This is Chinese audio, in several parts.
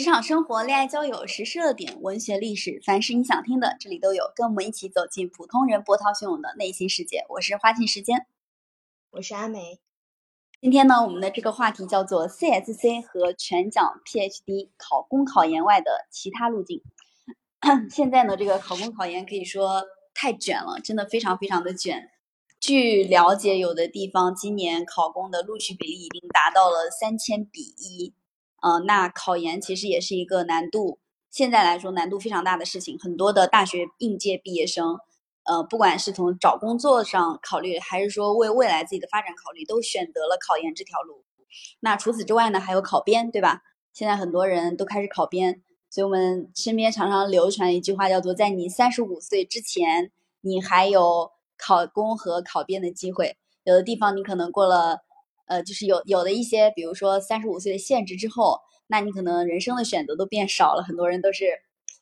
职场生活、恋爱交友、时事热点、文学历史，凡是你想听的，这里都有。跟我们一起走进普通人波涛汹涌的内心世界。我是花信时间，我是阿梅。今天呢，我们的这个话题叫做 CSC 和全奖 PhD 考公考研外的其他路径。现在呢，这个考公考研可以说太卷了，真的非常非常的卷。据了解，有的地方今年考公的录取比例已经达到了三千比一。呃，那考研其实也是一个难度，现在来说难度非常大的事情。很多的大学应届毕业生，呃，不管是从找工作上考虑，还是说为未来自己的发展考虑，都选择了考研这条路。那除此之外呢，还有考编，对吧？现在很多人都开始考编，所以我们身边常常流传一句话，叫做在你三十五岁之前，你还有考公和考编的机会。有的地方你可能过了。呃，就是有有的一些，比如说三十五岁的限制之后，那你可能人生的选择都变少了。很多人都是，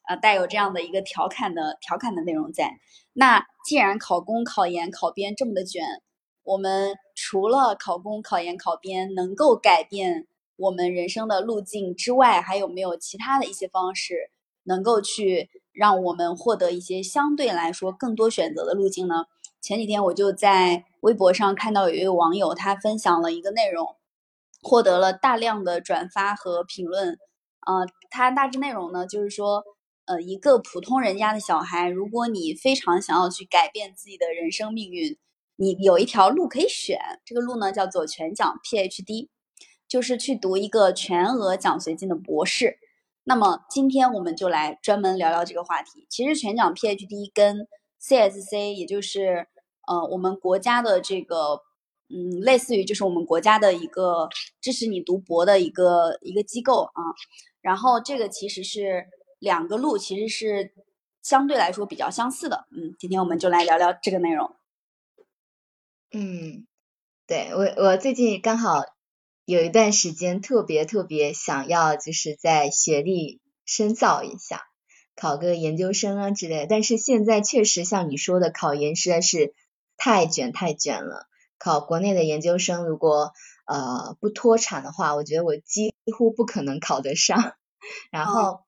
呃，带有这样的一个调侃的调侃的内容在。那既然考公、考研、考编这么的卷，我们除了考公、考研、考编能够改变我们人生的路径之外，还有没有其他的一些方式，能够去让我们获得一些相对来说更多选择的路径呢？前几天我就在微博上看到有一位网友，他分享了一个内容，获得了大量的转发和评论。呃，他大致内容呢，就是说，呃，一个普通人家的小孩，如果你非常想要去改变自己的人生命运，你有一条路可以选，这个路呢叫做全奖 PhD，就是去读一个全额奖学金的博士。那么今天我们就来专门聊聊这个话题。其实全奖 PhD 跟 CSC 也就是呃我们国家的这个嗯类似于就是我们国家的一个支持你读博的一个一个机构啊，然后这个其实是两个路其实是相对来说比较相似的，嗯，今天我们就来聊聊这个内容。嗯，对我我最近刚好有一段时间特别特别想要就是在学历深造一下。考个研究生啊之类，但是现在确实像你说的，考研实在是太卷太卷了。考国内的研究生，如果呃不脱产的话，我觉得我几乎不可能考得上。然后，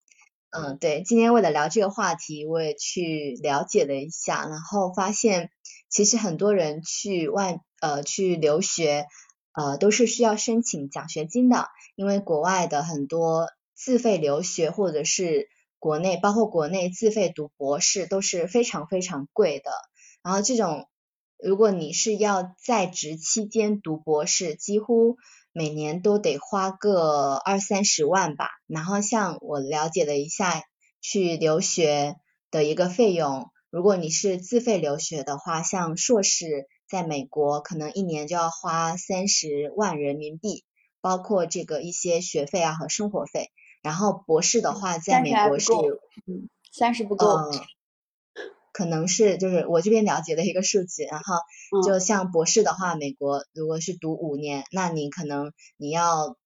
嗯，对，今天为了聊这个话题，我也去了解了一下，然后发现其实很多人去外呃去留学呃都是需要申请奖学金的，因为国外的很多自费留学或者是国内包括国内自费读博士都是非常非常贵的，然后这种如果你是要在职期间读博士，几乎每年都得花个二三十万吧。然后像我了解了一下去留学的一个费用，如果你是自费留学的话，像硕士在美国可能一年就要花三十万人民币，包括这个一些学费啊和生活费。然后博士的话，在美国是，嗯，三十不够，可能是就是我这边了解的一个数据。然后就像博士的话，美国如果是读五年，那你可能你要。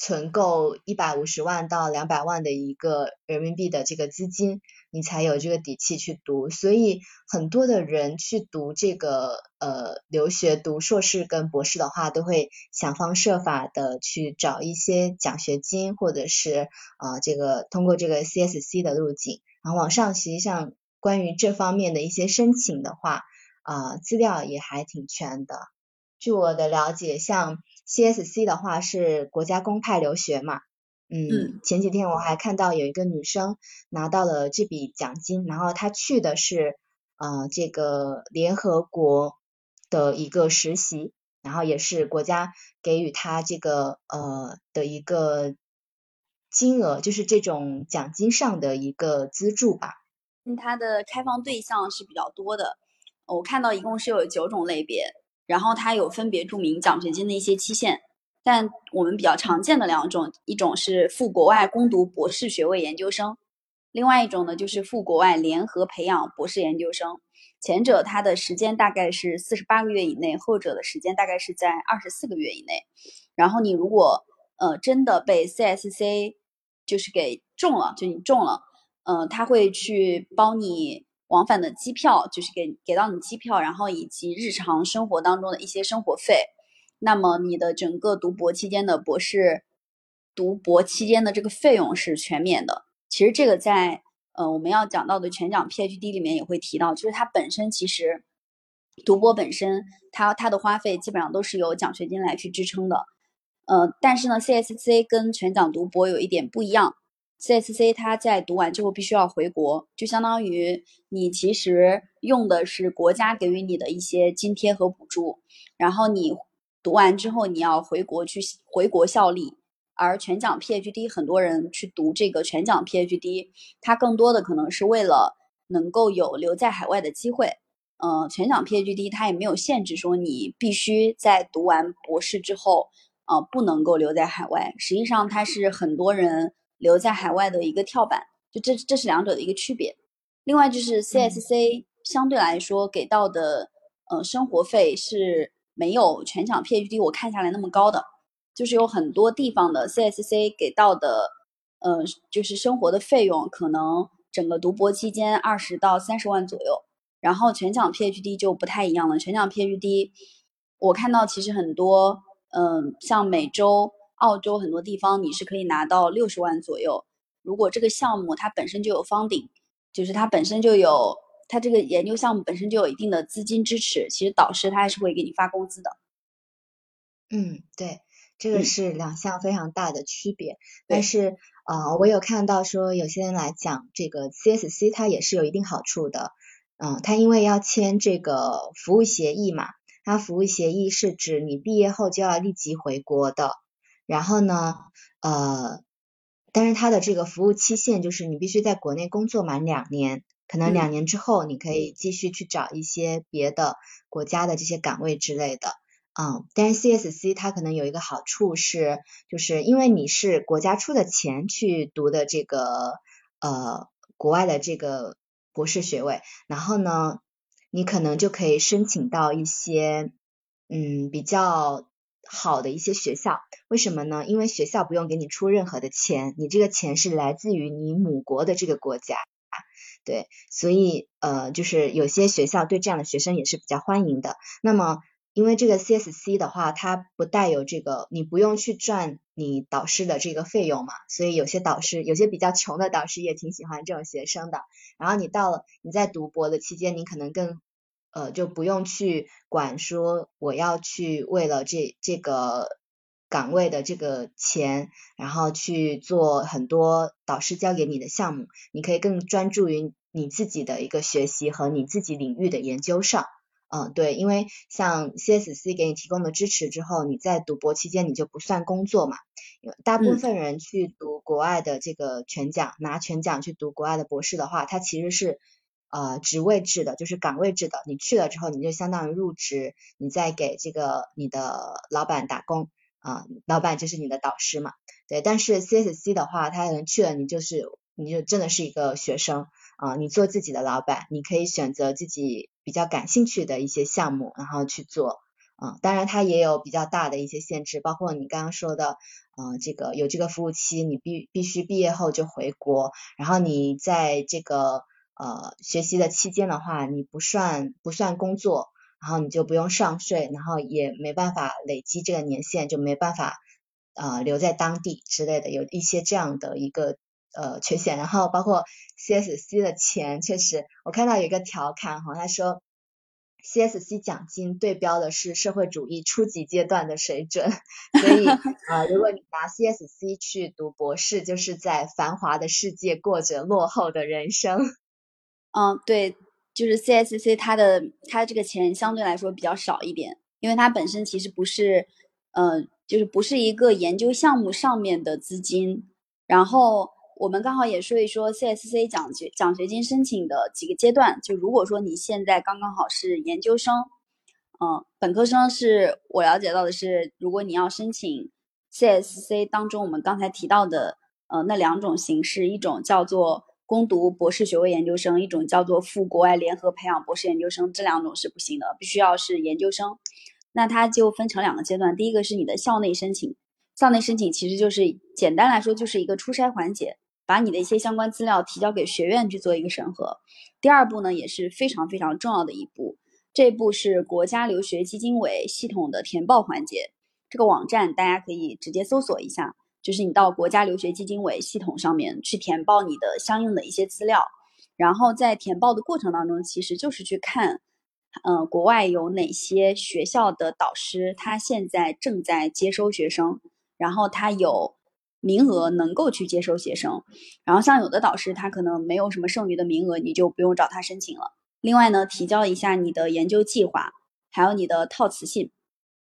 存够一百五十万到两百万的一个人民币的这个资金，你才有这个底气去读。所以很多的人去读这个呃留学读硕士跟博士的话，都会想方设法的去找一些奖学金，或者是啊这个通过这个 CSC 的路径。然后网上实际上关于这方面的一些申请的话啊资料也还挺全的。据我的了解，像 CSC 的话是国家公派留学嘛，嗯，前几天我还看到有一个女生拿到了这笔奖金，然后她去的是呃这个联合国的一个实习，然后也是国家给予她这个呃的一个金额，就是这种奖金上的一个资助吧。它的开放对象是比较多的，我看到一共是有九种类别。然后它有分别注明奖学金的一些期限，但我们比较常见的两种，一种是赴国外攻读博士学位研究生，另外一种呢就是赴国外联合培养博士研究生。前者它的时间大概是四十八个月以内，后者的时间大概是在二十四个月以内。然后你如果呃真的被 CSC 就是给中了，就你中了，呃他会去帮你。往返的机票就是给给到你机票，然后以及日常生活当中的一些生活费。那么你的整个读博期间的博士读博期间的这个费用是全免的。其实这个在呃我们要讲到的全奖 PhD 里面也会提到，就是它本身其实读博本身它它的花费基本上都是由奖学金来去支撑的。呃，但是呢，CSC 跟全奖读博有一点不一样。CSC 它在读完之后必须要回国，就相当于你其实用的是国家给予你的一些津贴和补助，然后你读完之后你要回国去回国效力。而全奖 PhD 很多人去读这个全奖 PhD，它更多的可能是为了能够有留在海外的机会。嗯，全奖 PhD 它也没有限制说你必须在读完博士之后。啊，不能够留在海外。实际上，它是很多人留在海外的一个跳板，就这这是两者的一个区别。另外，就是 CSC 相对来说给到的呃生活费是没有全场 PhD 我看下来那么高的，就是有很多地方的 CSC 给到的呃就是生活的费用可能整个读博期间二十到三十万左右，然后全奖 PhD 就不太一样了。全奖 PhD 我看到其实很多。嗯，像美洲、澳洲很多地方，你是可以拿到六十万左右。如果这个项目它本身就有方顶，就是它本身就有，它这个研究项目本身就有一定的资金支持，其实导师他还是会给你发工资的。嗯，对，这个是两项非常大的区别。但是，呃，我有看到说有些人来讲，这个 CSC 它也是有一定好处的。嗯，它因为要签这个服务协议嘛。它服务协议是指你毕业后就要立即回国的，然后呢，呃，但是它的这个服务期限就是你必须在国内工作满两年，可能两年之后你可以继续去找一些别的国家的这些岗位之类的，嗯，但是 CSC 它可能有一个好处是，就是因为你是国家出的钱去读的这个呃国外的这个博士学位，然后呢。你可能就可以申请到一些嗯比较好的一些学校，为什么呢？因为学校不用给你出任何的钱，你这个钱是来自于你母国的这个国家，对，所以呃就是有些学校对这样的学生也是比较欢迎的。那么因为这个 CSC 的话，它不带有这个，你不用去赚你导师的这个费用嘛，所以有些导师，有些比较穷的导师也挺喜欢这种学生的。然后你到了你在读博的期间，你可能更呃就不用去管说我要去为了这这个岗位的这个钱，然后去做很多导师交给你的项目，你可以更专注于你自己的一个学习和你自己领域的研究上。嗯，对，因为像 CSC 给你提供的支持之后，你在读博期间你就不算工作嘛。大部分人去读国外的这个全奖，拿全奖去读国外的博士的话，它其实是呃职位制的，就是岗位制的。你去了之后，你就相当于入职，你再给这个你的老板打工啊，老板就是你的导师嘛。对，但是 CSC 的话，他可能去了，你就是你就真的是一个学生啊，你做自己的老板，你可以选择自己。比较感兴趣的一些项目，然后去做，嗯，当然它也有比较大的一些限制，包括你刚刚说的，嗯，这个有这个服务期，你必必须毕业后就回国，然后你在这个呃学习的期间的话，你不算不算工作，然后你就不用上税，然后也没办法累积这个年限，就没办法呃留在当地之类的，有一些这样的一个。呃，缺陷，然后包括 CSC 的钱，确实，我看到有一个调侃哈，他说 CSC 奖金对标的是社会主义初级阶段的水准，所以啊，如果你拿 CSC 去读博士，就是在繁华的世界过着落后的人生。嗯，对，就是 CSC 它的它这个钱相对来说比较少一点，因为它本身其实不是，呃，就是不是一个研究项目上面的资金，然后。我们刚好也说一说 CSC 奖学奖学金申请的几个阶段。就如果说你现在刚刚好是研究生，嗯，本科生是我了解到的是，如果你要申请 CSC 当中我们刚才提到的呃那两种形式，一种叫做攻读博士学位研究生，一种叫做赴国外联合培养博士研究生，这两种是不行的，必须要是研究生。那它就分成两个阶段，第一个是你的校内申请，校内申请其实就是简单来说就是一个初筛环节。把你的一些相关资料提交给学院去做一个审核。第二步呢，也是非常非常重要的一步，这一步是国家留学基金委系统的填报环节。这个网站大家可以直接搜索一下，就是你到国家留学基金委系统上面去填报你的相应的一些资料，然后在填报的过程当中，其实就是去看，嗯，国外有哪些学校的导师他现在正在接收学生，然后他有名额能够去接收学生，然后像有的导师他可能没有什么剩余的名额，你就不用找他申请了。另外呢，提交一下你的研究计划，还有你的套词信。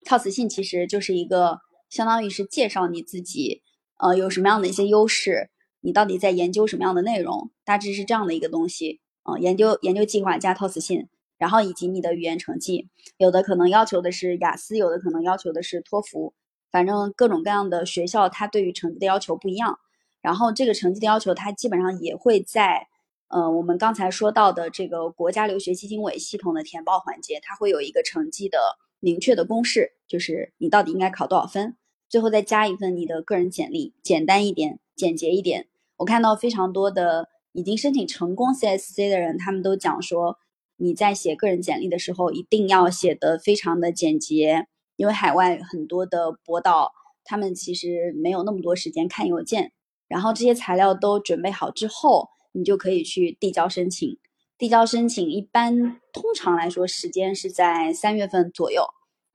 套词信其实就是一个相当于是介绍你自己，呃，有什么样的一些优势，你到底在研究什么样的内容，大致是这样的一个东西。嗯，研究研究计划加套词信，然后以及你的语言成绩，有的可能要求的是雅思，有的可能要求的是托福，反正各种各样的学校它对于成绩的要求不一样。然后这个成绩的要求，它基本上也会在。呃，我们刚才说到的这个国家留学基金委系统的填报环节，它会有一个成绩的明确的公式，就是你到底应该考多少分，最后再加一份你的个人简历，简单一点，简洁一点。我看到非常多的已经申请成功 CSC 的人，他们都讲说，你在写个人简历的时候一定要写的非常的简洁，因为海外很多的博导他们其实没有那么多时间看邮件，然后这些材料都准备好之后。你就可以去递交申请，递交申请一般通常来说时间是在三月份左右，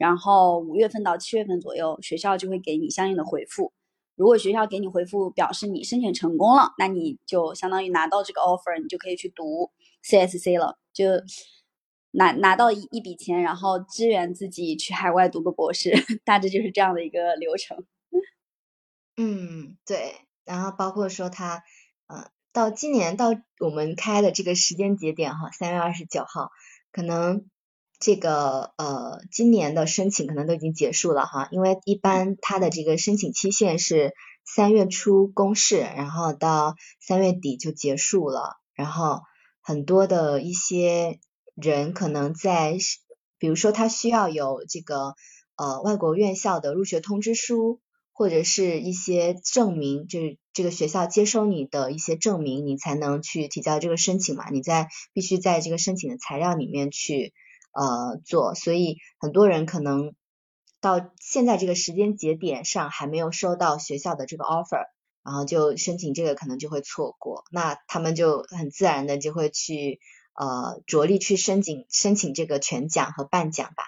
然后五月份到七月份左右，学校就会给你相应的回复。如果学校给你回复表示你申请成功了，那你就相当于拿到这个 offer，你就可以去读 CSC 了，就拿拿到一一笔钱，然后支援自己去海外读个博士，大致就是这样的一个流程。嗯，对，然后包括说他，嗯。到今年到我们开的这个时间节点哈，三月二十九号，可能这个呃今年的申请可能都已经结束了哈，因为一般它的这个申请期限是三月初公示，然后到三月底就结束了，然后很多的一些人可能在，比如说他需要有这个呃外国院校的入学通知书。或者是一些证明，就是这个学校接收你的一些证明，你才能去提交这个申请嘛。你在必须在这个申请的材料里面去呃做，所以很多人可能到现在这个时间节点上还没有收到学校的这个 offer，然后就申请这个可能就会错过，那他们就很自然的就会去呃着力去申请申请这个全奖和半奖吧。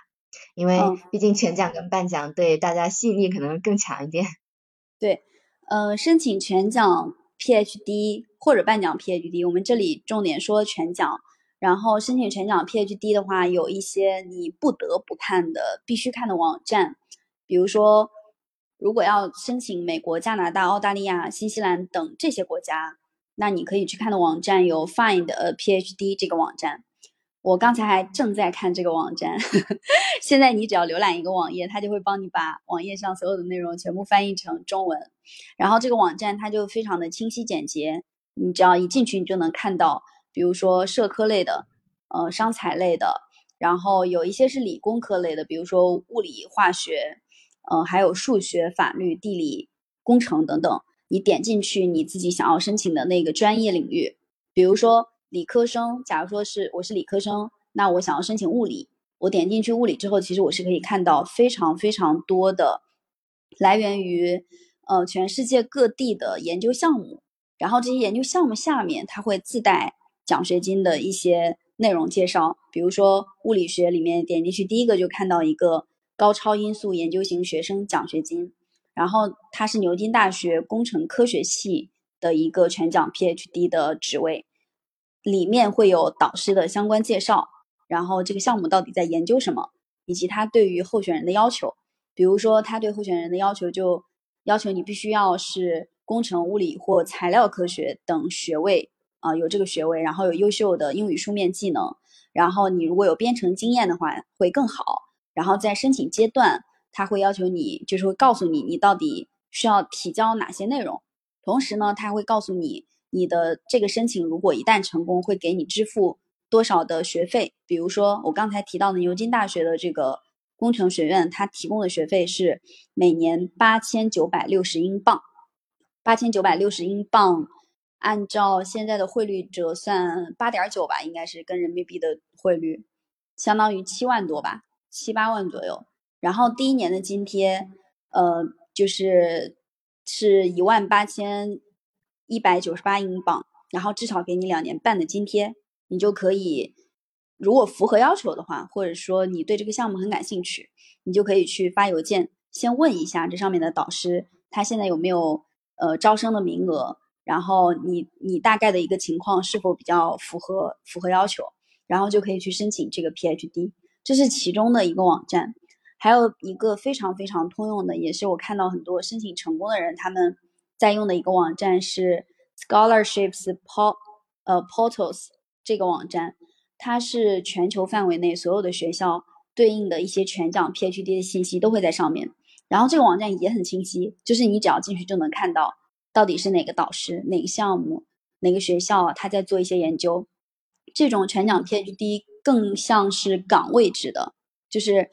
因为毕竟全奖跟半奖对大家吸引力可能更强一点。对，呃，申请全奖 PhD 或者半奖 PhD，我们这里重点说全奖。然后申请全奖 PhD 的话，有一些你不得不看的、必须看的网站，比如说，如果要申请美国、加拿大、澳大利亚、新西兰等这些国家，那你可以去看的网站有 Find a PhD 这个网站。我刚才还正在看这个网站，现在你只要浏览一个网页，它就会帮你把网页上所有的内容全部翻译成中文。然后这个网站它就非常的清晰简洁，你只要一进去，你就能看到，比如说社科类的，呃，商财类的，然后有一些是理工科类的，比如说物理、化学，嗯，还有数学、法律、地理、工程等等。你点进去，你自己想要申请的那个专业领域，比如说。理科生，假如说是我是理科生，那我想要申请物理，我点进去物理之后，其实我是可以看到非常非常多的来源于呃全世界各地的研究项目，然后这些研究项目下面它会自带奖学金的一些内容介绍，比如说物理学里面点进去第一个就看到一个高超音速研究型学生奖学金，然后它是牛津大学工程科学系的一个全奖 PhD 的职位。里面会有导师的相关介绍，然后这个项目到底在研究什么，以及他对于候选人的要求。比如说，他对候选人的要求就要求你必须要是工程、物理或材料科学等学位啊，有这个学位，然后有优秀的英语书面技能，然后你如果有编程经验的话会更好。然后在申请阶段，他会要求你，就是会告诉你你到底需要提交哪些内容，同时呢，他会告诉你。你的这个申请如果一旦成功，会给你支付多少的学费？比如说我刚才提到的牛津大学的这个工程学院，它提供的学费是每年八千九百六十英镑。八千九百六十英镑，按照现在的汇率折算八点九吧，应该是跟人民币的汇率，相当于七万多吧，七八万左右。然后第一年的津贴，呃，就是是一万八千一百九十八英镑，然后至少给你两年半的津贴，你就可以，如果符合要求的话，或者说你对这个项目很感兴趣，你就可以去发邮件，先问一下这上面的导师，他现在有没有呃招生的名额，然后你你大概的一个情况是否比较符合符合要求，然后就可以去申请这个 PhD，这是其中的一个网站。还有一个非常非常通用的，也是我看到很多申请成功的人他们在用的一个网站是 Scholarships Port 呃 Portals 这个网站，它是全球范围内所有的学校对应的一些全奖 PhD 的信息都会在上面。然后这个网站也很清晰，就是你只要进去就能看到到底是哪个导师、哪个项目、哪个学校他在做一些研究。这种全奖 PhD 更像是岗位制的，就是。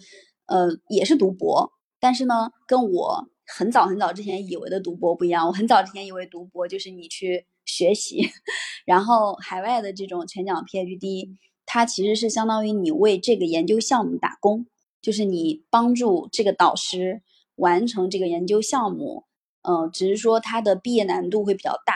呃，也是读博，但是呢，跟我很早很早之前以为的读博不一样。我很早之前以为读博就是你去学习，然后海外的这种全奖 PhD，它其实是相当于你为这个研究项目打工，就是你帮助这个导师完成这个研究项目。嗯，只是说它的毕业难度会比较大。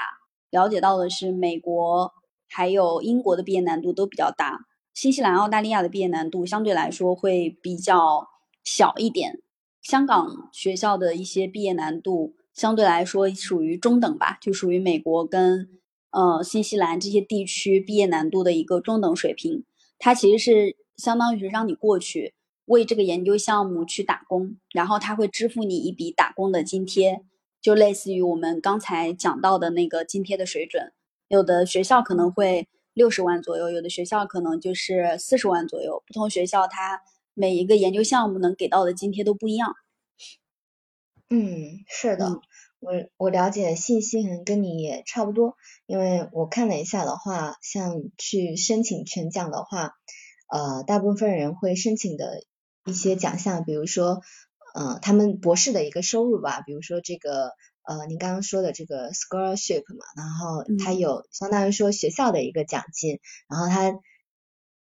了解到的是，美国还有英国的毕业难度都比较大，新西兰、澳大利亚的毕业难度相对来说会比较。小一点，香港学校的一些毕业难度相对来说属于中等吧，就属于美国跟呃新西兰这些地区毕业难度的一个中等水平。它其实是相当于让你过去为这个研究项目去打工，然后他会支付你一笔打工的津贴，就类似于我们刚才讲到的那个津贴的水准。有的学校可能会六十万左右，有的学校可能就是四十万左右，不同学校它。每一个研究项目能给到的津贴都不一样。嗯，是的，我我了解信息可能跟你也差不多，因为我看了一下的话，像去申请全奖的话，呃，大部分人会申请的一些奖项，比如说，呃，他们博士的一个收入吧，比如说这个，呃，您刚刚说的这个 scholarship 嘛，然后他有相当于说学校的一个奖金，然后他。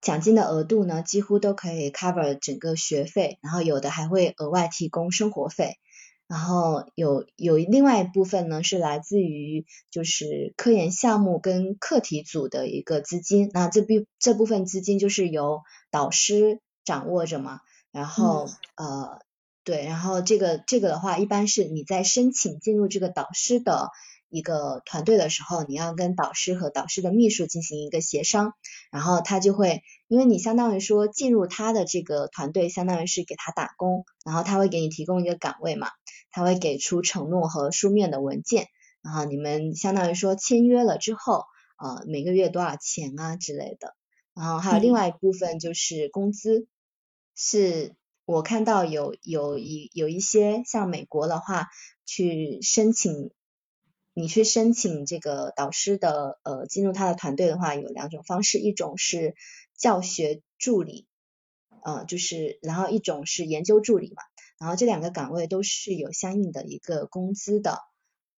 奖金的额度呢，几乎都可以 cover 整个学费，然后有的还会额外提供生活费，然后有有另外一部分呢是来自于就是科研项目跟课题组的一个资金，那这部这部分资金就是由导师掌握着嘛，然后呃对，然后这个这个的话，一般是你在申请进入这个导师的。一个团队的时候，你要跟导师和导师的秘书进行一个协商，然后他就会，因为你相当于说进入他的这个团队，相当于是给他打工，然后他会给你提供一个岗位嘛，他会给出承诺和书面的文件，然后你们相当于说签约了之后，呃，每个月多少钱啊之类的，然后还有另外一部分就是工资，是我看到有有一有一些像美国的话去申请。你去申请这个导师的呃进入他的团队的话，有两种方式，一种是教学助理，呃就是然后一种是研究助理嘛，然后这两个岗位都是有相应的一个工资的，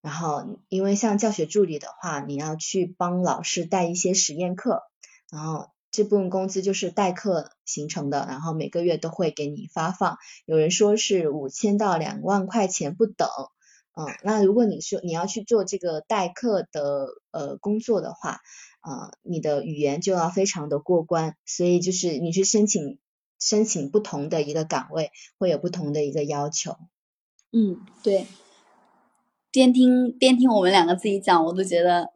然后因为像教学助理的话，你要去帮老师带一些实验课，然后这部分工资就是代课形成的，然后每个月都会给你发放，有人说是五千到两万块钱不等。嗯，那如果你说你要去做这个代课的呃工作的话，呃，你的语言就要非常的过关，所以就是你去申请申请不同的一个岗位，会有不同的一个要求。嗯，对。边听边听我们两个自己讲，我都觉得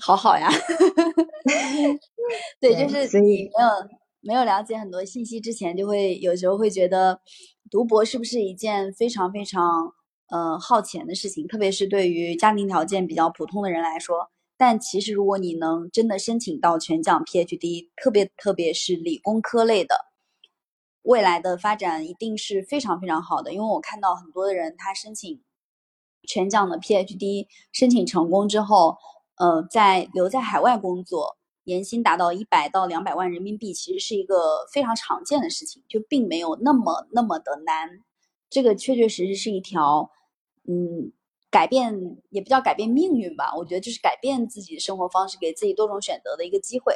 好好呀。对，就是所以没有没有了解很多信息之前，就会有时候会觉得读博是不是一件非常非常。呃，耗钱的事情，特别是对于家庭条件比较普通的人来说。但其实，如果你能真的申请到全奖 PhD，特别特别是理工科类的，未来的发展一定是非常非常好的。因为我看到很多的人，他申请全奖的 PhD，申请成功之后，呃，在留在海外工作，年薪达到一百到两百万人民币，其实是一个非常常见的事情，就并没有那么那么的难。这个确确实实是一条。嗯，改变也不叫改变命运吧，我觉得就是改变自己的生活方式，给自己多种选择的一个机会。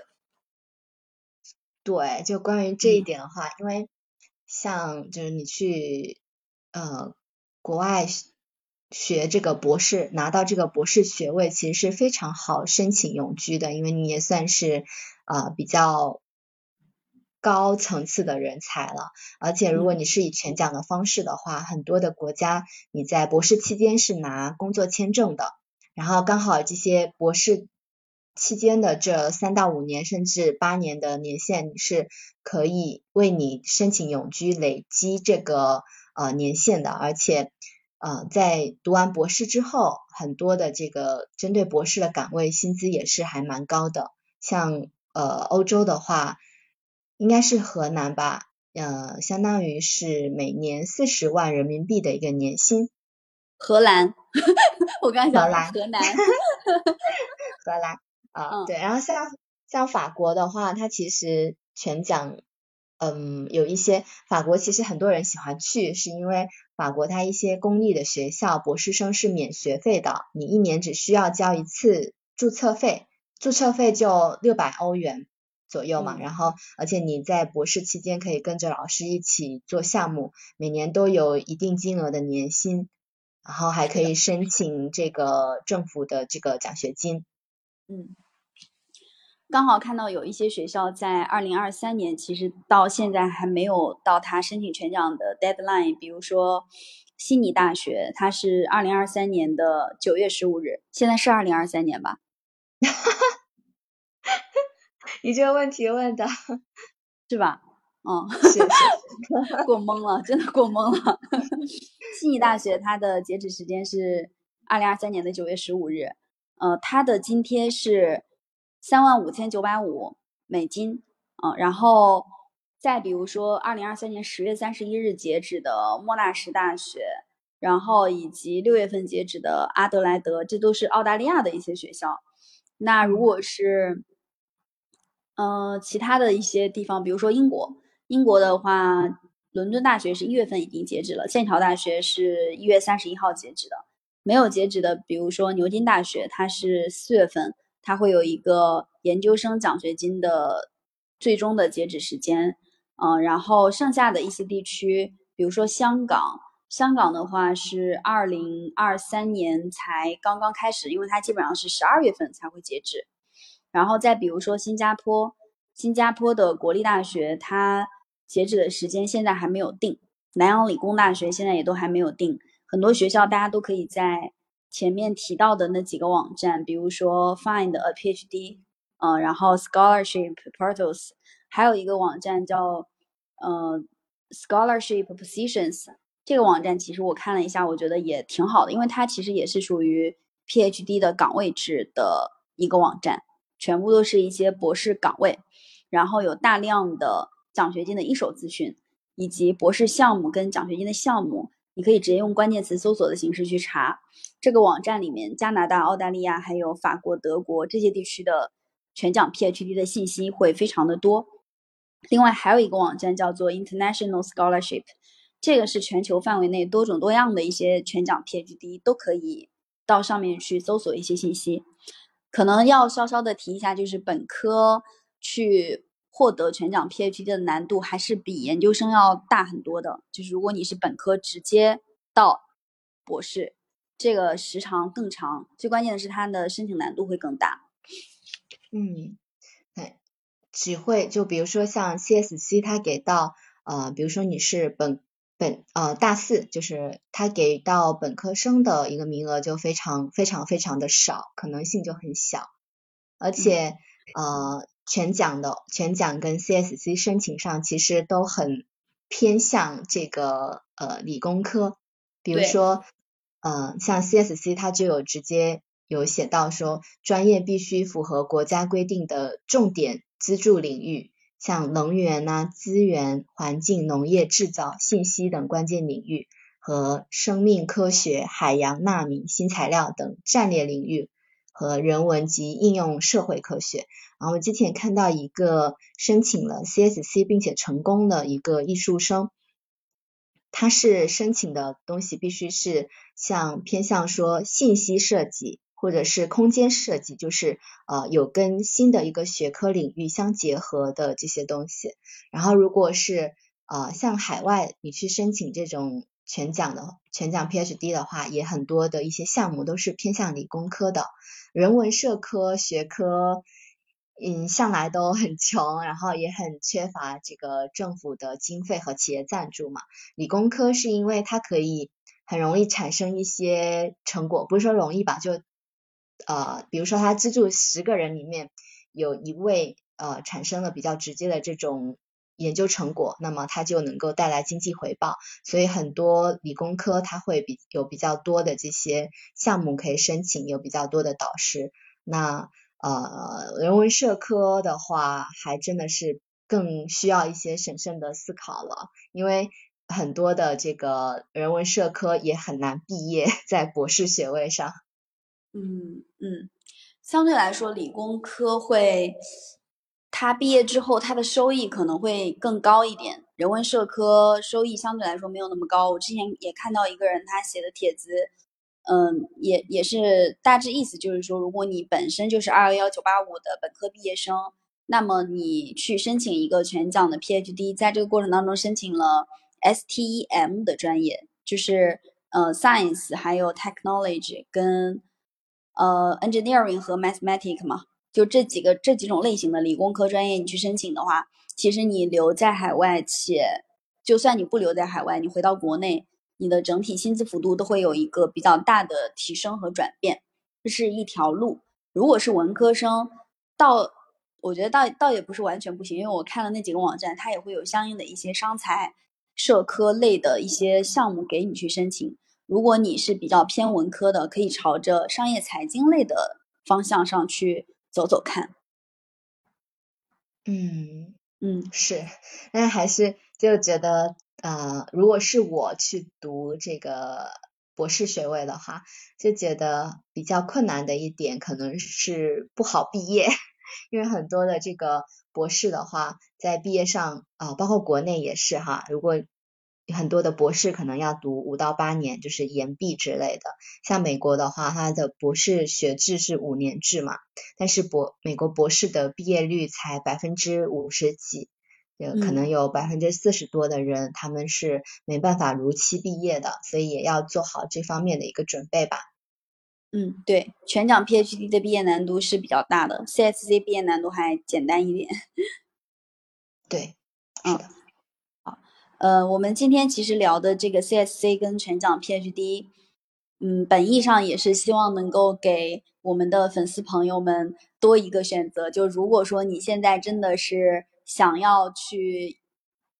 对，就关于这一点的话，因为像就是你去呃国外学这个博士，拿到这个博士学位，其实是非常好申请永居的，因为你也算是啊比较高层次的人才了。而且如果你是以全奖的方式的话，很多的国家你在博士期间是拿工作签证的，然后刚好这些博士期间的这三到五年甚至八年的年限，你是可以为你申请永居累积这个呃年限的，而且。呃，在读完博士之后，很多的这个针对博士的岗位薪资也是还蛮高的。像呃欧洲的话，应该是荷兰吧，呃，相当于是每年四十万人民币的一个年薪。荷兰，我刚想 荷兰，荷兰，荷兰啊，对。然后像像法国的话，它其实全奖。嗯，有一些法国其实很多人喜欢去，是因为法国它一些公立的学校博士生是免学费的，你一年只需要交一次注册费，注册费就六百欧元左右嘛。然后，而且你在博士期间可以跟着老师一起做项目，每年都有一定金额的年薪，然后还可以申请这个政府的这个奖学金。嗯。刚好看到有一些学校在二零二三年，其实到现在还没有到他申请全奖的 deadline。比如说悉尼大学，它是二零二三年的九月十五日，现在是二零二三年吧？你这个问题问的是吧？嗯，是是，过懵了，真的过懵了。悉尼大学它的截止时间是二零二三年的九月十五日，呃，它的津贴是。三万五千九百五美金，嗯，然后再比如说，二零二三年十月三十一日截止的莫纳什大学，然后以及六月份截止的阿德莱德，这都是澳大利亚的一些学校。那如果是，嗯，其他的一些地方，比如说英国，英国的话，伦敦大学是一月份已经截止了，剑桥大学是一月三十一号截止的，没有截止的，比如说牛津大学，它是四月份。它会有一个研究生奖学金的最终的截止时间，嗯，然后剩下的一些地区，比如说香港，香港的话是二零二三年才刚刚开始，因为它基本上是十二月份才会截止。然后再比如说新加坡，新加坡的国立大学它截止的时间现在还没有定，南洋理工大学现在也都还没有定，很多学校大家都可以在。前面提到的那几个网站，比如说 Find a PhD，嗯，然后 Scholarship Portals，还有一个网站叫呃 Scholarship Positions。这个网站其实我看了一下，我觉得也挺好的，因为它其实也是属于 PhD 的岗位制的一个网站，全部都是一些博士岗位，然后有大量的奖学金的一手资讯，以及博士项目跟奖学金的项目。你可以直接用关键词搜索的形式去查这个网站里面，加拿大、澳大利亚还有法国、德国这些地区的全奖 PhD 的信息会非常的多。另外还有一个网站叫做 International Scholarship，这个是全球范围内多种多样的一些全奖 PhD 都可以到上面去搜索一些信息。可能要稍稍的提一下，就是本科去。获得全奖 PhD 的难度还是比研究生要大很多的。就是如果你是本科直接到博士，这个时长更长。最关键的是它的申请难度会更大。嗯，对，只会就比如说像 CSC，它给到呃，比如说你是本本呃大四，就是它给到本科生的一个名额就非常非常非常的少，可能性就很小，而且呃。全奖的全奖跟 CSC 申请上其实都很偏向这个呃理工科，比如说呃像 CSC 它就有直接有写到说专业必须符合国家规定的重点资助领域，像能源呐、资源、环境、农业、制造、信息等关键领域和生命科学、海洋、纳米、新材料等战略领域。和人文及应用社会科学。然后我之前看到一个申请了 CSC 并且成功的一个艺术生，他是申请的东西必须是像偏向说信息设计或者是空间设计，就是呃有跟新的一个学科领域相结合的这些东西。然后如果是呃像海外你去申请这种全奖的全奖 PhD 的话，也很多的一些项目都是偏向理工科的，人文社科学科，嗯，向来都很穷，然后也很缺乏这个政府的经费和企业赞助嘛。理工科是因为它可以很容易产生一些成果，不是说容易吧，就呃，比如说他资助十个人里面有一位呃产生了比较直接的这种。研究成果，那么它就能够带来经济回报，所以很多理工科它会比有比较多的这些项目可以申请，有比较多的导师。那呃人文社科的话，还真的是更需要一些审慎的思考了，因为很多的这个人文社科也很难毕业 在博士学位上。嗯嗯，相对来说理工科会。他毕业之后，他的收益可能会更高一点。人文社科收益相对来说没有那么高。我之前也看到一个人他写的帖子，嗯，也也是大致意思就是说，如果你本身就是二幺幺九八五的本科毕业生，那么你去申请一个全奖的 PhD，在这个过程当中申请了 STEM 的专业，就是呃 Science 还有 Technology 跟呃 Engineering 和 Mathematics 嘛。就这几个这几种类型的理工科专业，你去申请的话，其实你留在海外，且就算你不留在海外，你回到国内，你的整体薪资幅度都会有一个比较大的提升和转变，这是一条路。如果是文科生，倒我觉得倒倒也不是完全不行，因为我看了那几个网站，它也会有相应的一些商财社科类的一些项目给你去申请。如果你是比较偏文科的，可以朝着商业财经类的方向上去。走走看，嗯嗯是，但还是就觉得呃，如果是我去读这个博士学位的话，就觉得比较困难的一点可能是不好毕业，因为很多的这个博士的话，在毕业上啊，包括国内也是哈，如果。很多的博士可能要读五到八年，就是研毕之类的。像美国的话，它的博士学制是五年制嘛，但是博美国博士的毕业率才百分之五十几，有可能有百分之四十多的人他们是没办法如期毕业的，所以也要做好这方面的一个准备吧。嗯，对，全奖 PhD 的毕业难度是比较大的，CSC 毕业难度还简单一点。对，是的。呃，我们今天其实聊的这个 CSC 跟全奖 PhD，嗯，本意上也是希望能够给我们的粉丝朋友们多一个选择。就如果说你现在真的是想要去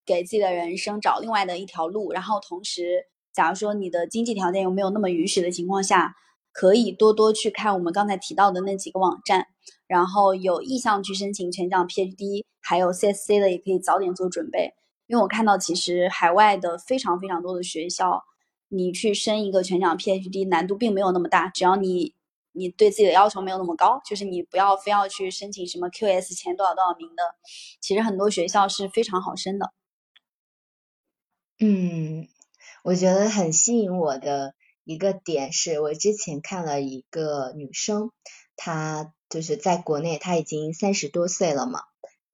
给自己的人生找另外的一条路，然后同时，假如说你的经济条件又没有那么允许的情况下，可以多多去看我们刚才提到的那几个网站，然后有意向去申请全奖 PhD，还有 CSC 的，也可以早点做准备。因为我看到，其实海外的非常非常多的学校，你去申一个全奖 PhD 难度并没有那么大，只要你你对自己的要求没有那么高，就是你不要非要去申请什么 QS 前多少多少名的，其实很多学校是非常好申的。嗯，我觉得很吸引我的一个点是，我之前看了一个女生，她就是在国内，她已经三十多岁了嘛，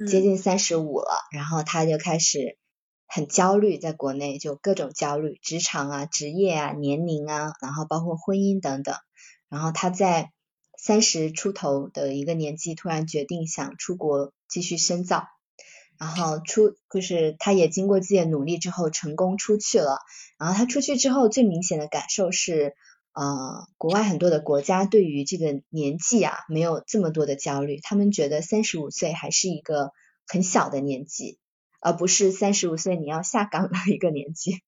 接近三十五了，然后她就开始。很焦虑，在国内就各种焦虑，职场啊、职业啊、年龄啊，然后包括婚姻等等。然后他在三十出头的一个年纪，突然决定想出国继续深造。然后出就是他也经过自己的努力之后，成功出去了。然后他出去之后，最明显的感受是，呃，国外很多的国家对于这个年纪啊，没有这么多的焦虑，他们觉得三十五岁还是一个很小的年纪。而不是三十五岁你要下岗的一个年纪，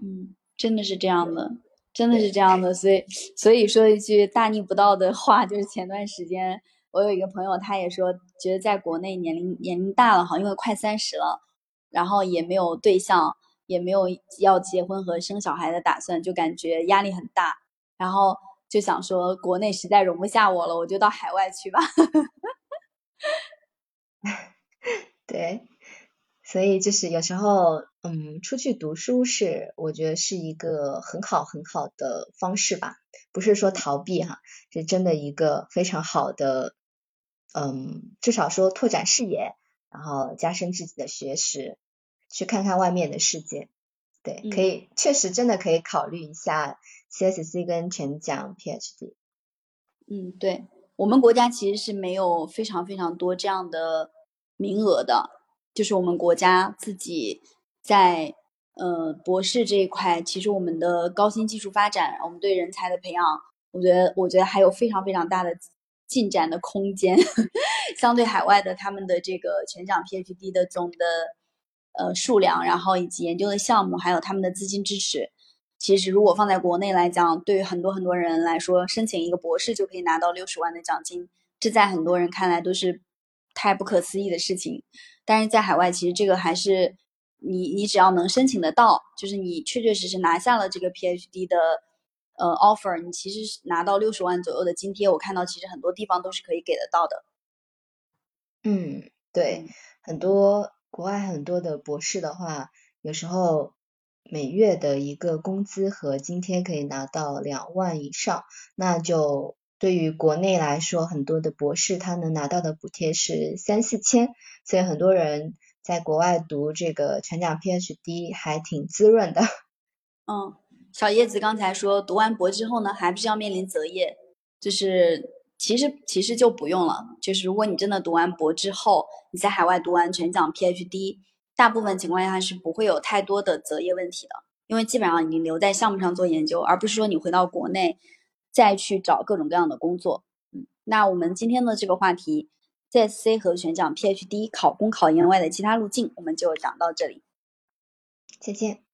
嗯，真的是这样的，真的是这样的，所以所以说一句大逆不道的话，就是前段时间我有一个朋友，他也说觉得在国内年龄年龄大了哈，因为快三十了，然后也没有对象，也没有要结婚和生小孩的打算，就感觉压力很大，然后就想说国内实在容不下我了，我就到海外去吧，对。所以就是有时候，嗯，出去读书是我觉得是一个很好很好的方式吧，不是说逃避哈，是真的一个非常好的，嗯，至少说拓展视野，然后加深自己的学识，去看看外面的世界。对，可以，确实真的可以考虑一下 CSC 跟全奖 PhD。嗯，对我们国家其实是没有非常非常多这样的名额的，就是我们国家自己在呃博士这一块，其实我们的高新技术发展，我们对人才的培养，我觉得我觉得还有非常非常大的进展的空间。相对海外的他们的这个全奖 PhD 的总的呃数量，然后以及研究的项目，还有他们的资金支持。其实，如果放在国内来讲，对于很多很多人来说，申请一个博士就可以拿到六十万的奖金，这在很多人看来都是太不可思议的事情。但是在海外，其实这个还是你你只要能申请得到，就是你确确实实拿下了这个 PhD 的呃 offer，你其实拿到六十万左右的津贴，我看到其实很多地方都是可以给得到的。嗯，对，很多国外很多的博士的话，有时候。每月的一个工资和津贴可以拿到两万以上，那就对于国内来说，很多的博士他能拿到的补贴是三四千，所以很多人在国外读这个全奖 PhD 还挺滋润的。嗯，小叶子刚才说读完博之后呢，还不是要面临择业？就是其实其实就不用了，就是如果你真的读完博之后，你在海外读完全奖 PhD。大部分情况下是不会有太多的择业问题的，因为基本上你留在项目上做研究，而不是说你回到国内再去找各种各样的工作。嗯，那我们今天的这个话题，ZC 和选讲 PhD 考公考研外的其他路径，我们就讲到这里。再见。